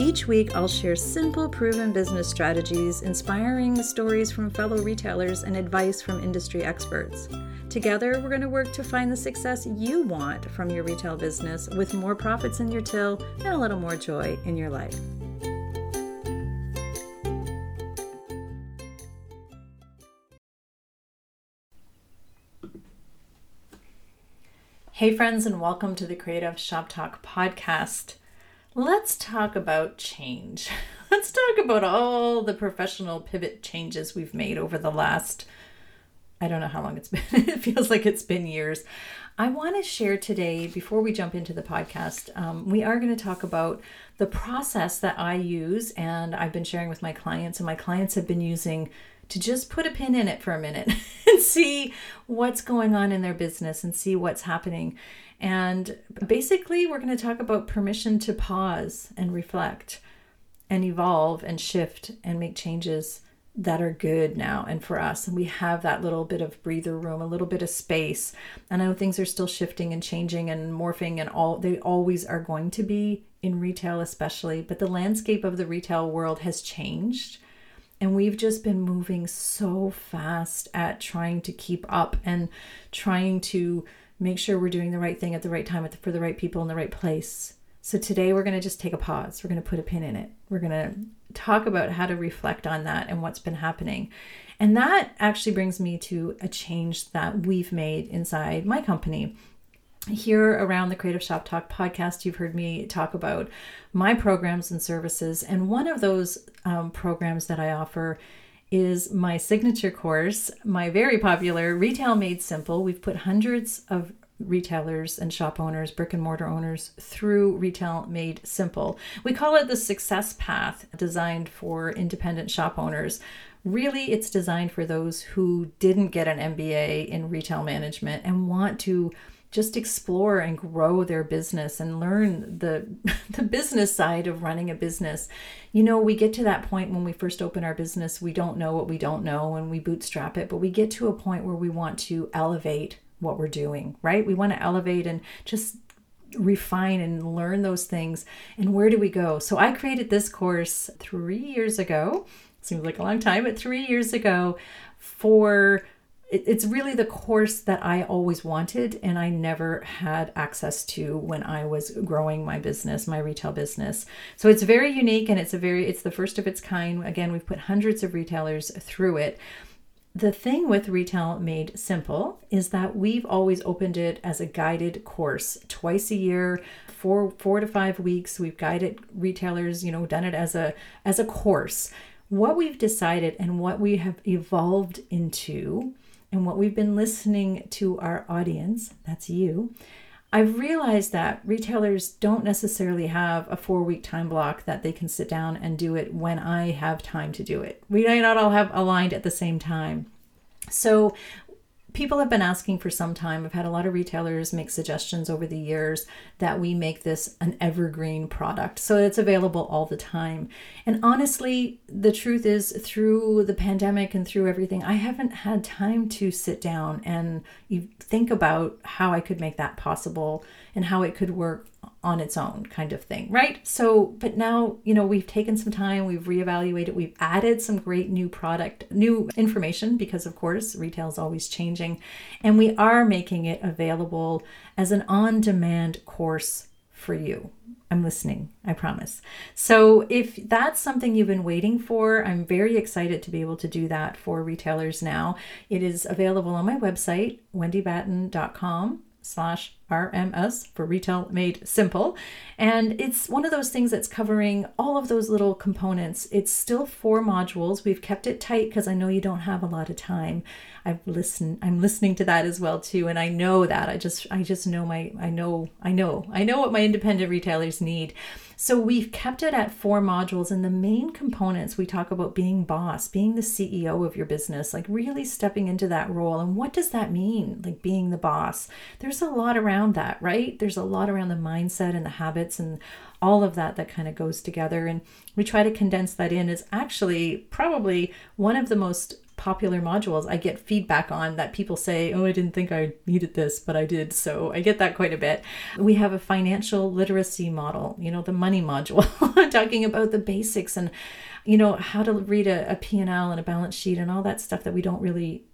Each week, I'll share simple, proven business strategies, inspiring stories from fellow retailers, and advice from industry experts. Together, we're going to work to find the success you want from your retail business with more profits in your till and a little more joy in your life. Hey, friends, and welcome to the Creative Shop Talk podcast. Let's talk about change. Let's talk about all the professional pivot changes we've made over the last I don't know how long it's been. it feels like it's been years. I want to share today, before we jump into the podcast, um, we are going to talk about the process that I use and I've been sharing with my clients, and my clients have been using to just put a pin in it for a minute and see what's going on in their business and see what's happening. And basically, we're going to talk about permission to pause and reflect and evolve and shift and make changes that are good now and for us. And we have that little bit of breather room, a little bit of space. And I know things are still shifting and changing and morphing, and all they always are going to be in retail, especially. But the landscape of the retail world has changed. And we've just been moving so fast at trying to keep up and trying to make sure we're doing the right thing at the right time for the right people in the right place. So today we're going to just take a pause. We're going to put a pin in it. We're going to talk about how to reflect on that and what's been happening. And that actually brings me to a change that we've made inside my company. Here around the Creative Shop Talk podcast, you've heard me talk about my programs and services. And one of those um, programs that I offer is my signature course, my very popular Retail Made Simple. We've put hundreds of retailers and shop owners, brick and mortar owners, through Retail Made Simple. We call it the success path designed for independent shop owners. Really, it's designed for those who didn't get an MBA in retail management and want to just explore and grow their business and learn the the business side of running a business. You know, we get to that point when we first open our business, we don't know what we don't know and we bootstrap it, but we get to a point where we want to elevate what we're doing, right? We want to elevate and just refine and learn those things. And where do we go? So I created this course three years ago. Seems like a long time, but three years ago for it's really the course that I always wanted and I never had access to when I was growing my business, my retail business. So it's very unique and it's a very it's the first of its kind. Again, we've put hundreds of retailers through it. The thing with Retail Made Simple is that we've always opened it as a guided course twice a year, for four to five weeks. We've guided retailers, you know, done it as a as a course. What we've decided and what we have evolved into and what we've been listening to our audience, that's you, I've realized that retailers don't necessarily have a four week time block that they can sit down and do it when I have time to do it. We may not all have aligned at the same time. So people have been asking for some time. I've had a lot of retailers make suggestions over the years that we make this an evergreen product. So it's available all the time. And honestly, the truth is, through the pandemic and through everything, I haven't had time to sit down and think about how I could make that possible and how it could work on its own kind of thing, right? So, but now, you know, we've taken some time, we've reevaluated, we've added some great new product, new information because of course, retail is always changing, and we are making it available as an on-demand course for you. I'm listening, I promise. So, if that's something you've been waiting for, I'm very excited to be able to do that for retailers now. It is available on my website, wendybatten.com slash RMS for Retail Made Simple. And it's one of those things that's covering all of those little components. It's still four modules. We've kept it tight because I know you don't have a lot of time. I've listened I'm listening to that as well too. And I know that. I just I just know my I know I know I know what my independent retailers need. So we've kept it at four modules, and the main components we talk about being boss, being the CEO of your business, like really stepping into that role. And what does that mean? Like being the boss. There's a lot around around that, right? There's a lot around the mindset and the habits and all of that that kind of goes together. And we try to condense that in is actually probably one of the most popular modules I get feedback on that people say, Oh, I didn't think I needed this, but I did. So I get that quite a bit. We have a financial literacy model, you know, the money module, talking about the basics and, you know, how to read a, a P&L and a balance sheet and all that stuff that we don't really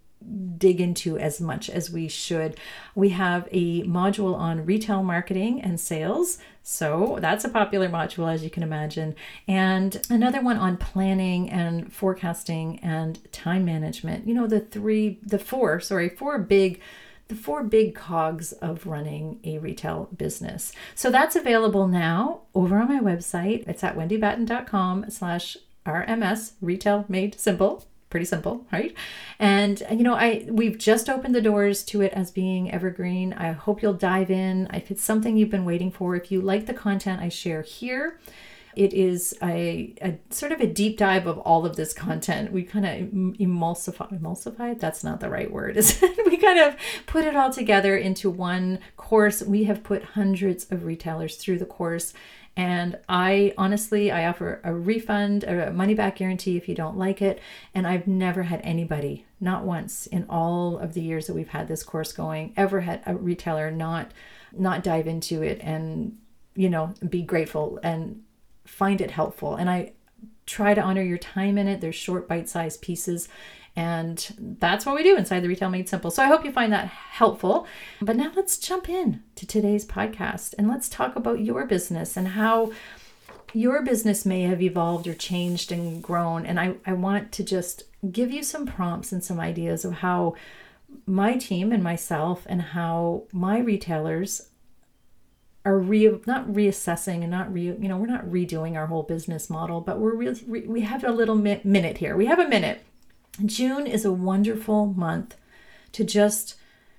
dig into as much as we should. We have a module on retail marketing and sales. So that's a popular module, as you can imagine. And another one on planning and forecasting and time management. You know, the three, the four, sorry, four big the four big cogs of running a retail business. So that's available now over on my website. It's at wendybatten.com slash RMS retail made simple pretty simple, right? And you know, I we've just opened the doors to it as being evergreen. I hope you'll dive in. If it's something you've been waiting for, if you like the content I share here, it is a, a sort of a deep dive of all of this content. We kind of emulsify, emulsify. That's not the right word. Is we kind of put it all together into one course. We have put hundreds of retailers through the course and I honestly, I offer a refund, a money back guarantee if you don't like it. And I've never had anybody, not once in all of the years that we've had this course going, ever had a retailer not not dive into it and you know be grateful and find it helpful. And I try to honor your time in it. There's short bite-sized pieces and that's what we do inside the Retail Made Simple. So I hope you find that helpful. But now let's jump in to today's podcast and let's talk about your business and how your business may have evolved or changed and grown. And I, I want to just give you some prompts and some ideas of how my team and myself and how my retailers are re not reassessing and not re you know we're not redoing our whole business model but we're really re, we have a little mi- minute here we have a minute June is a wonderful month to just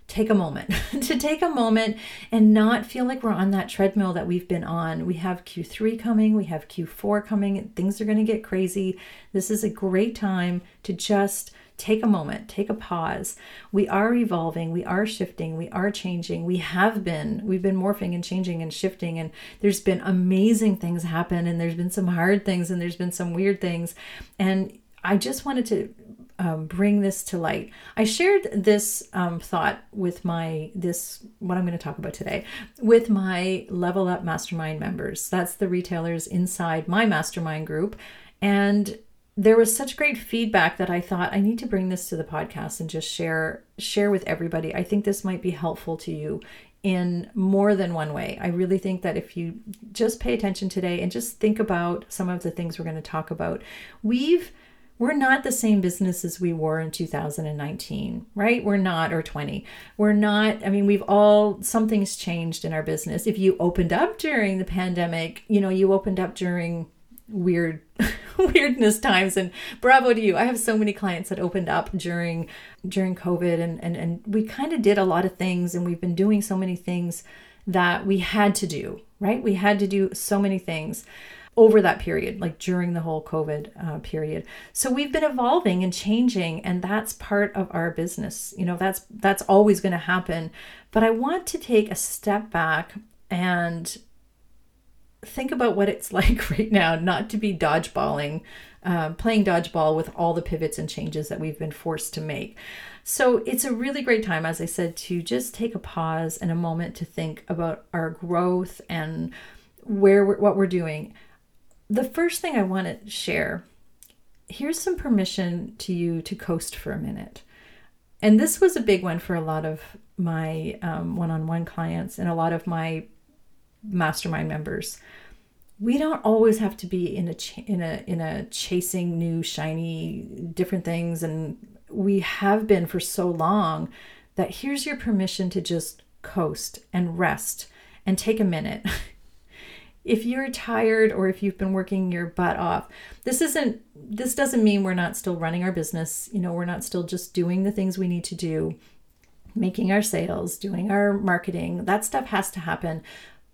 take a moment, to take a moment and not feel like we're on that treadmill that we've been on. We have Q3 coming, we have Q4 coming, things are going to get crazy. This is a great time to just take a moment, take a pause. We are evolving, we are shifting, we are changing. We have been, we've been morphing and changing and shifting, and there's been amazing things happen, and there's been some hard things, and there's been some weird things. And I just wanted to um, bring this to light. I shared this um, thought with my this what I'm going to talk about today with my Level Up Mastermind members. That's the retailers inside my mastermind group, and there was such great feedback that I thought I need to bring this to the podcast and just share share with everybody. I think this might be helpful to you in more than one way. I really think that if you just pay attention today and just think about some of the things we're going to talk about, we've we're not the same business as we were in 2019, right? We're not, or 20. We're not, I mean, we've all, something's changed in our business. If you opened up during the pandemic, you know, you opened up during weird weirdness times and bravo to you i have so many clients that opened up during during covid and and, and we kind of did a lot of things and we've been doing so many things that we had to do right we had to do so many things over that period, like during the whole COVID uh, period. So we've been evolving and changing, and that's part of our business. You know, that's that's always going to happen. But I want to take a step back and think about what it's like right now, not to be dodgeballing, uh, playing dodgeball with all the pivots and changes that we've been forced to make. So it's a really great time, as I said, to just take a pause and a moment to think about our growth and where we're, what we're doing the first thing I want to share here's some permission to you to coast for a minute. And this was a big one for a lot of my one on one clients and a lot of my mastermind members. We don't always have to be in a ch- in a in a chasing new shiny different things and we have been for so long that here's your permission to just coast and rest and take a minute if you're tired or if you've been working your butt off this isn't this doesn't mean we're not still running our business. You know we're not still just doing the things we need to do making our sales doing our marketing. That stuff has to happen.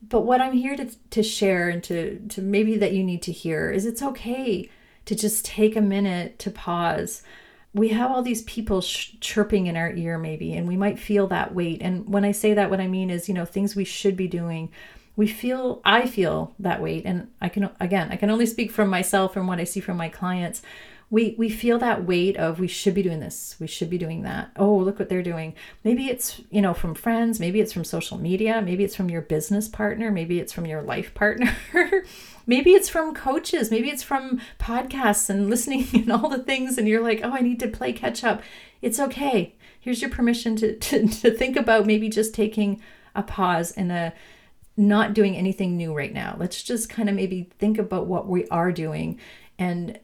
But what i'm here to, to share and to to maybe that you need to hear is it's okay to just take a minute to pause. We have all these people sh- chirping in our ear maybe and we might feel that weight. And when i say that what i mean is you know things we should be doing we feel i feel that weight. And i can again i can only speak from myself and what i see from my clients. We we feel that weight of we should be doing this we should be doing that. Oh look what they're doing. Maybe it's you know from friends maybe it's from social media maybe it's from your business partner maybe it's from your life partner. Maybe it's from coaches maybe it's from podcasts and listening and all the things and you're like oh i need to play catch up. It's okay. Here's your permission to to, to think about maybe just taking a pause and a not doing anything new right now let's just kind of maybe think about what we are doing and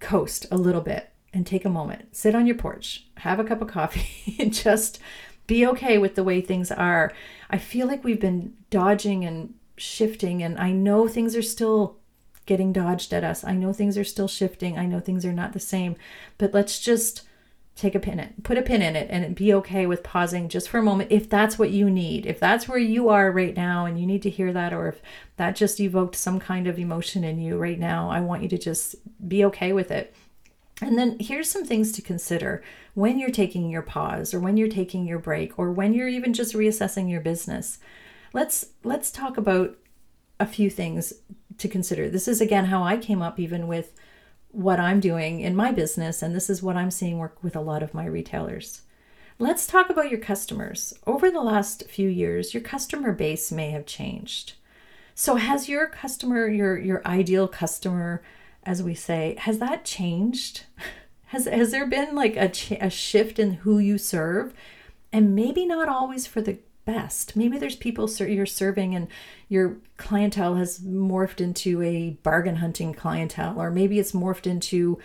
coast a little bit and take a moment, sit on your porch, have a cup of coffee, and just be okay with the way things are. I feel like we've been dodging and shifting, and I know things are still getting dodged at us. I know things are still shifting. I know things are not the same, but let's just take a pin in put a pin in it and be okay with pausing just for a moment if that's what you need. If that's where you are right now and you need to hear that or if that just evoked some kind of emotion in you right now i want you to just be okay with it. And then here's some things to consider when you're taking your pause or when you're taking your break or when you're even just reassessing your business. Let's let's talk about a few things to consider. This is again how i came up even with what I'm doing in my business, and this is what I'm seeing work with a lot of my retailers. Let's talk about your customers. Over the last few years, your customer base may have changed. So has your customer, your your ideal customer, as we say, has that changed? Has has there been like a, ch- a shift in who you serve? And maybe not always for the best. Maybe there's people you're serving and your clientele has morphed into a bargain hunting clientele, or maybe it's morphed into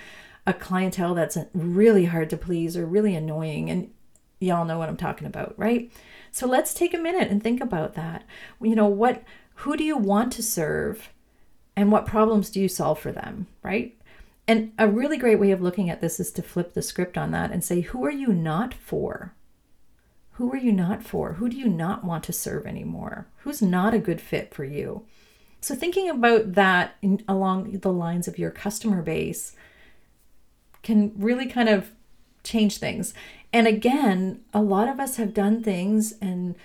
a clientele that's really hard to please or really annoying. And y'all know what I'm talking about, right? So let's take a minute and think about that. You know, what who do you want to serve and what problems do you solve for them, right? And a really great way of looking at this is to flip the script on that and say, who are you not for? Who are you not for? Who do you not want to serve anymore? Who's not a good fit for you? So, thinking about that in, along the lines of your customer base can really kind of change things. And again, a lot of us have done things and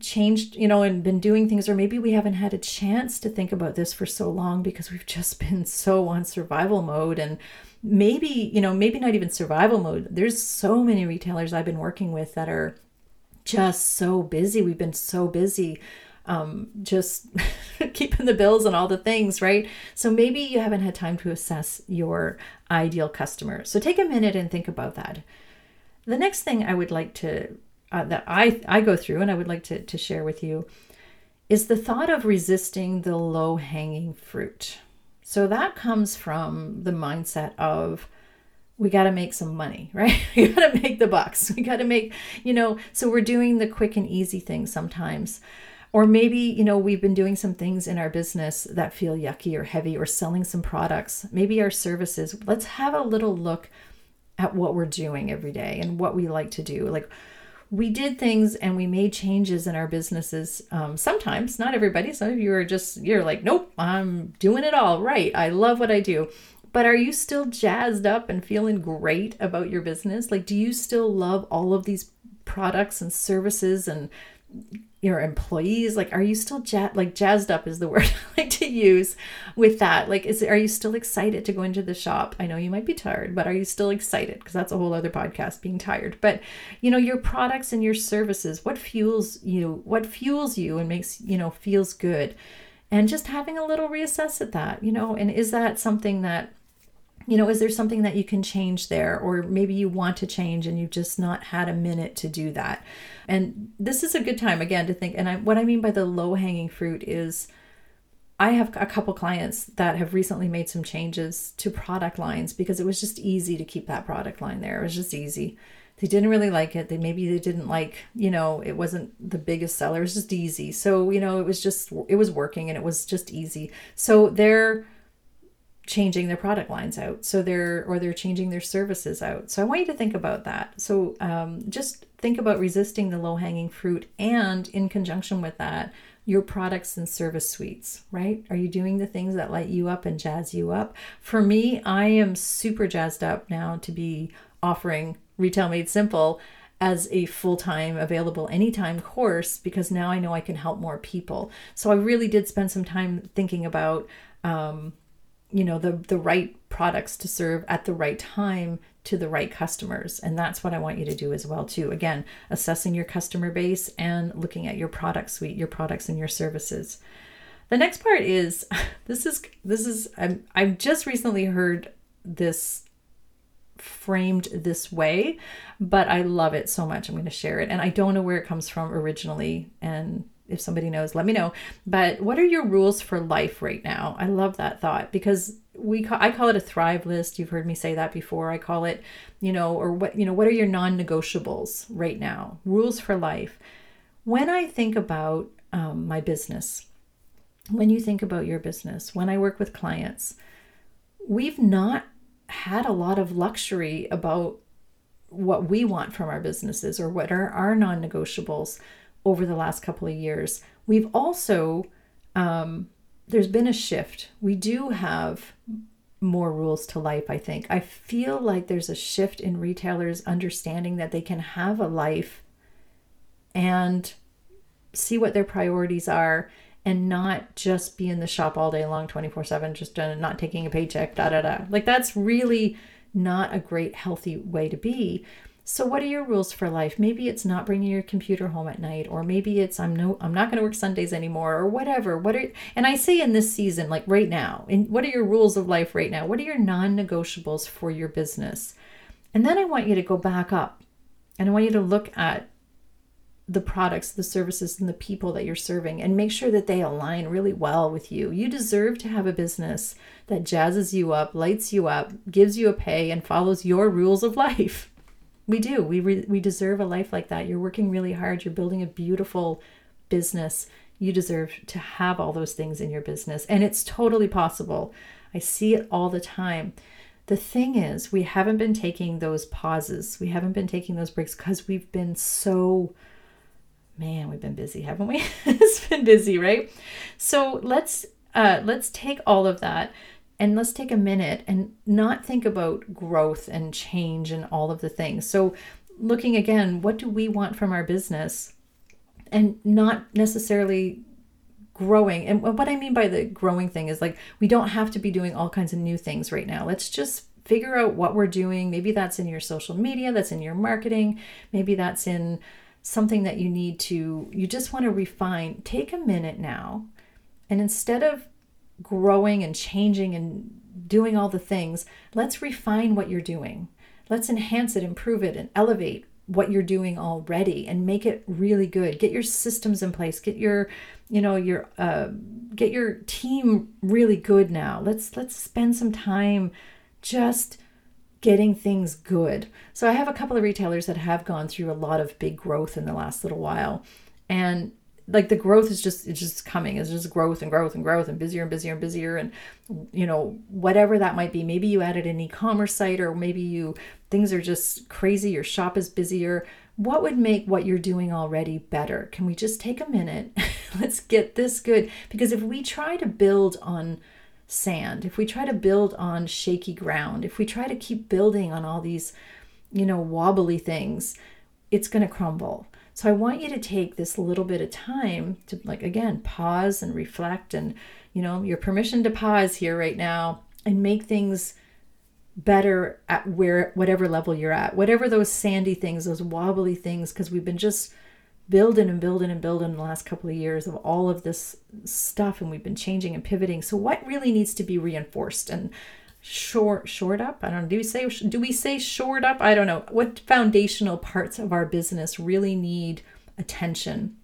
changed, you know, and been doing things, or maybe we haven't had a chance to think about this for so long because we've just been so on survival mode and maybe, you know, maybe not even survival mode. There's so many retailers I've been working with that are just so busy. We've been so busy um, just keeping the bills and all the things, right? So maybe you haven't had time to assess your ideal customer. So take a minute and think about that. The next thing I would like to, uh, that I, I go through and I would like to, to share with you is the thought of resisting the low hanging fruit. So that comes from the mindset of, we got to make some money, right? we got to make the bucks. We got to make, you know, so we're doing the quick and easy things sometimes. Or maybe, you know, we've been doing some things in our business that feel yucky or heavy or selling some products, maybe our services. Let's have a little look at what we're doing every day and what we like to do. Like, we did things and we made changes in our businesses um, sometimes not everybody some of you are just you're like nope i'm doing it all right i love what i do but are you still jazzed up and feeling great about your business? Like, do you still love all of these products and services and your employees? Like, are you still ja- like jazzed up is the word I like to use with that? Like, is are you still excited to go into the shop? I know you might be tired, but are you still excited? Because that's a whole other podcast, being tired. But you know, your products and your services, what fuels you? What fuels you and makes you know feels good? And just having a little reassess at that, you know, and is that something that you know, is there something that you can change there? Or maybe you want to change and you've just not had a minute to do that. And this is a good time, again, to think. And I, what I mean by the low hanging fruit is I have a couple clients that have recently made some changes to product lines because it was just easy to keep that product line there. It was just easy. They didn't really like it. They maybe they didn't like, you know, it wasn't the biggest seller. It was just easy. So, you know, it was just it was working and it was just easy. So they're changing their product lines out. So they're or they're changing their services out. So i want you to think about that. So um, just think about resisting the low hanging fruit and in conjunction with that your products and service suites right? Are you doing the things that light you up and jazz you up? For me i am super jazzed up now to be offering Retail Made Simple as a full time, available anytime course because now I know I can help more people. So I really did spend some time thinking about, um, you know, the the right products to serve at the right time to the right customers, and that's what I want you to do as well too. Again, assessing your customer base and looking at your product suite, your products and your services. The next part is this is this is I'm I've just recently heard this framed this way, but I love it so much. I'm going to share it. And I don't know where it comes from originally. And if somebody knows, let me know. But what are your rules for life right now? I love that thought because we call, I call it a thrive list. You've heard me say that before. I call it, you know, or what, you know, what are your non-negotiables right now? Rules for life. When I think about um, my business, when you think about your business, when I work with clients, we've not had a lot of luxury about what we want from our businesses or what are our non negotiables over the last couple of years. We've also, um, there's been a shift. We do have more rules to life, I think. I feel like there's a shift in retailers understanding that they can have a life and see what their priorities are and not just be in the shop all day long 24 7 just uh, not taking a paycheck da da da like that's really not a great healthy way to be so what are your rules for life maybe it's not bringing your computer home at night or maybe it's i'm no i'm not going to work sundays anymore or whatever what are and i say in this season like right now and what are your rules of life right now what are your non-negotiables for your business and then i want you to go back up and i want you to look at the products, the services, and the people that you're serving and make sure that they align really well with you. You deserve to have a business that jazzes you up, lights you up, gives you a pay, and follows your rules of life. We do. We, re- we deserve a life like that. You're working really hard, you're building a beautiful business. You deserve to have all those things in your business, and it's totally possible. I see it all the time. The thing is, we haven't been taking those pauses. We haven't been taking those breaks because we've been so man, we've been busy, haven't we? it's been busy, right? So let's uh, let's take all of that and let's take a minute and not think about growth and change and all of the things. So looking again, what do we want from our business, and not necessarily growing. And what I mean by the growing thing is like we don't have to be doing all kinds of new things right now. Let's just figure out what we're doing. Maybe that's in your social media, that's in your marketing, maybe that's in something that you need to, you just want to refine, take a minute now. And instead of growing and changing and doing all the things, let's refine what you're doing. Let's enhance it, improve it, and elevate what you're doing already and make it really good get your systems in place get your you know your uh, get your team really good now let's let's spend some time just getting things good. So I have a couple of retailers that have gone through a lot of big growth in the last little while. And like the growth is just it's just coming. It's just growth and growth and growth and busier and busier and busier and you know whatever that might be. Maybe you added an e-commerce site or maybe you things are just crazy, your shop is busier. What would make what you're doing already better? Can we just take a minute? Let's get this good because if we try to build on sand, if we try to build on shaky ground, if we try to keep building on all these, you know, wobbly things, it's going to crumble. So I want you to take this little bit of time to, like, again, pause and reflect and, you know, your permission to pause here right now and make things better at where whatever level you're at. Whatever those sandy things those wobbly things because we've been just building and building and building the last couple of years of all of this stuff and we've been changing and pivoting. So what really needs to be reinforced? And short shored up? I don't know. Do we say do we say shored up? I don't know. What foundational parts of our business really need attention?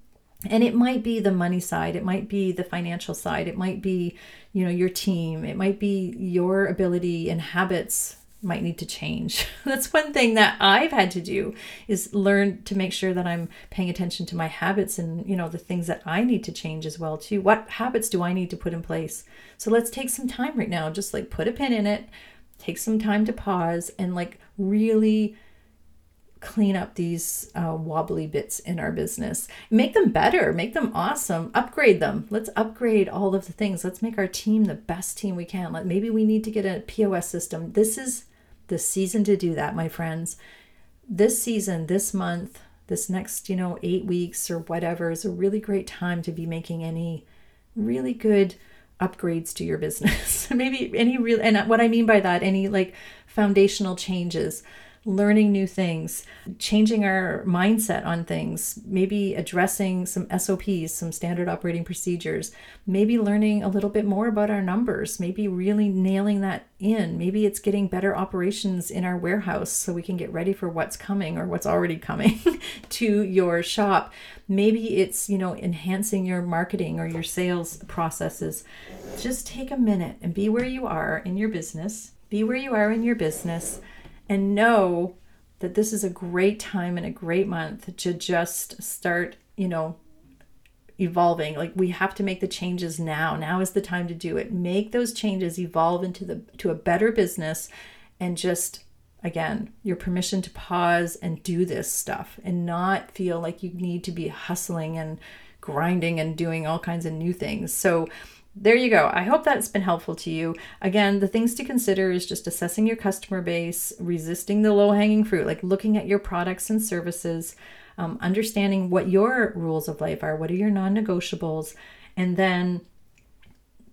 And it might be the money side. It might be the financial side. It might be you know your team. It might be your ability and habits might need to change. That's one thing that I've had to do is learn to make sure that I'm paying attention to my habits and, you know, the things that I need to change as well too. What habits do I need to put in place? So let's take some time right now, just like put a pin in it, take some time to pause and like really clean up these uh, wobbly bits in our business. Make them better. Make them awesome. Upgrade them. Let's upgrade all of the things. Let's make our team the best team we can. Like maybe we need to get a pos system. This is the season to do that, my friends. This season, this month, this next, you know, eight weeks or whatever is a really great time to be making any really good upgrades to your business. Maybe any real, and what I mean by that, any like foundational changes learning new things, changing our mindset on things, maybe addressing some SOPs, some standard operating procedures, maybe learning a little bit more about our numbers, maybe really nailing that in. Maybe it's getting better operations in our warehouse so we can get ready for what's coming or what's already coming to your shop. Maybe it's, you know, enhancing your marketing or your sales processes. Just take a minute and be where you are in your business. Be where you are in your business and know that this is a great time and a great month to just start, you know, evolving. Like we have to make the changes now. Now is the time to do it. Make those changes evolve into the to a better business and just again, your permission to pause and do this stuff and not feel like you need to be hustling and grinding and doing all kinds of new things. So there you go. I hope that's been helpful to you. Again, the things to consider is just assessing your customer base, resisting the low hanging fruit, like looking at your products and services, um, understanding what your rules of life are, what are your non negotiables, and then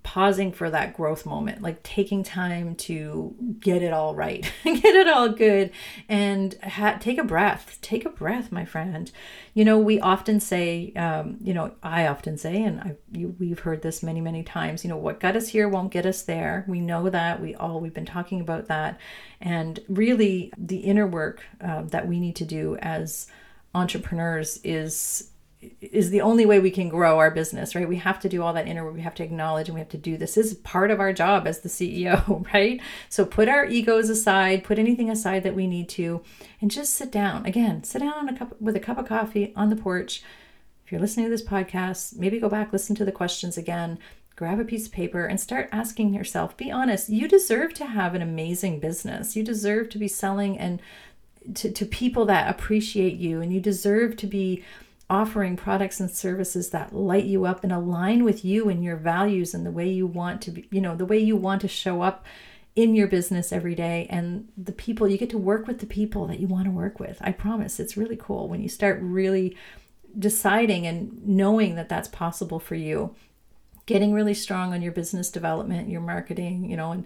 pausing for that growth moment, like taking time to get it all right, get it all good, and ha- take a breath. Take a breath, my friend. You know, we often say, um, you know, I often say, and I, you, we've heard this many, many times. You know, what got us here won't get us there. We know that. We all we've been talking about that, and really, the inner work uh, that we need to do as entrepreneurs is is the only way we can grow our business, right? We have to do all that inner work. We have to acknowledge and we have to do this. this is part of our job as the CEO, right? So put our egos aside, put anything aside that we need to, and just sit down. Again, sit down on a cup with a cup of coffee on the porch. If you're listening to this podcast, maybe go back, listen to the questions again, grab a piece of paper and start asking yourself, be honest, you deserve to have an amazing business. You deserve to be selling and to, to people that appreciate you and you deserve to be offering products and services that light you up and align with you and your values and the way you want to be, you know, the way you want to show up in your business every day and the people you get to work with the people that you want to work with. I promise it's really cool when you start really deciding and knowing that that's possible for you. Getting really strong on your business development, your marketing, you know, and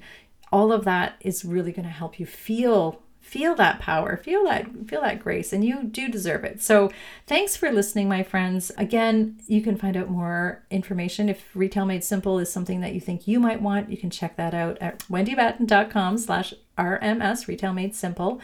all of that is really going to help you feel feel that power feel that feel that grace and you do deserve it. So thanks for listening my friends. Again you can find out more information. If retail made simple is something that you think you might want you can check that out at wendybatten.com slash rms retail made simple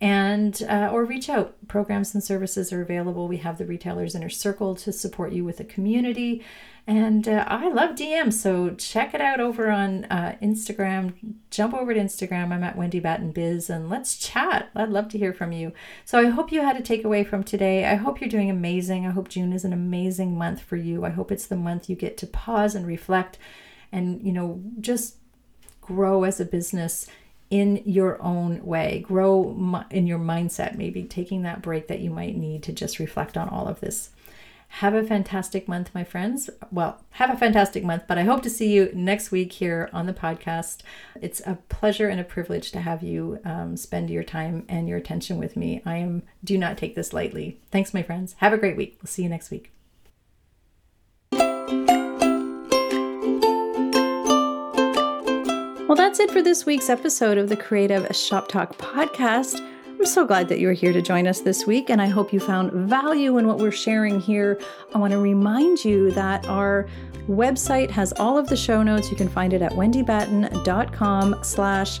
and uh, or reach out programs and services are available we have the retailers inner circle to support you with a community and uh, I love DMs, so check it out over on uh, Instagram. Jump over to Instagram. I'm at Wendy Batten Biz, and let's chat. I'd love to hear from you. So I hope you had a takeaway from today. I hope you're doing amazing. I hope June is an amazing month for you. I hope it's the month you get to pause and reflect, and you know just grow as a business in your own way. Grow in your mindset. Maybe taking that break that you might need to just reflect on all of this. Have a fantastic month, my friends. Well, have a fantastic month, but I hope to see you next week here on the podcast. It's a pleasure and a privilege to have you um, spend your time and your attention with me. I am do not take this lightly. Thanks, my friends. Have a great week. We'll see you next week. Well, that's it for this week's episode of the Creative Shop Talk podcast. I'm so glad that you're here to join us this week, and I hope you found value in what we're sharing here. I want to remind you that our website has all of the show notes. You can find it at wendybatten.com slash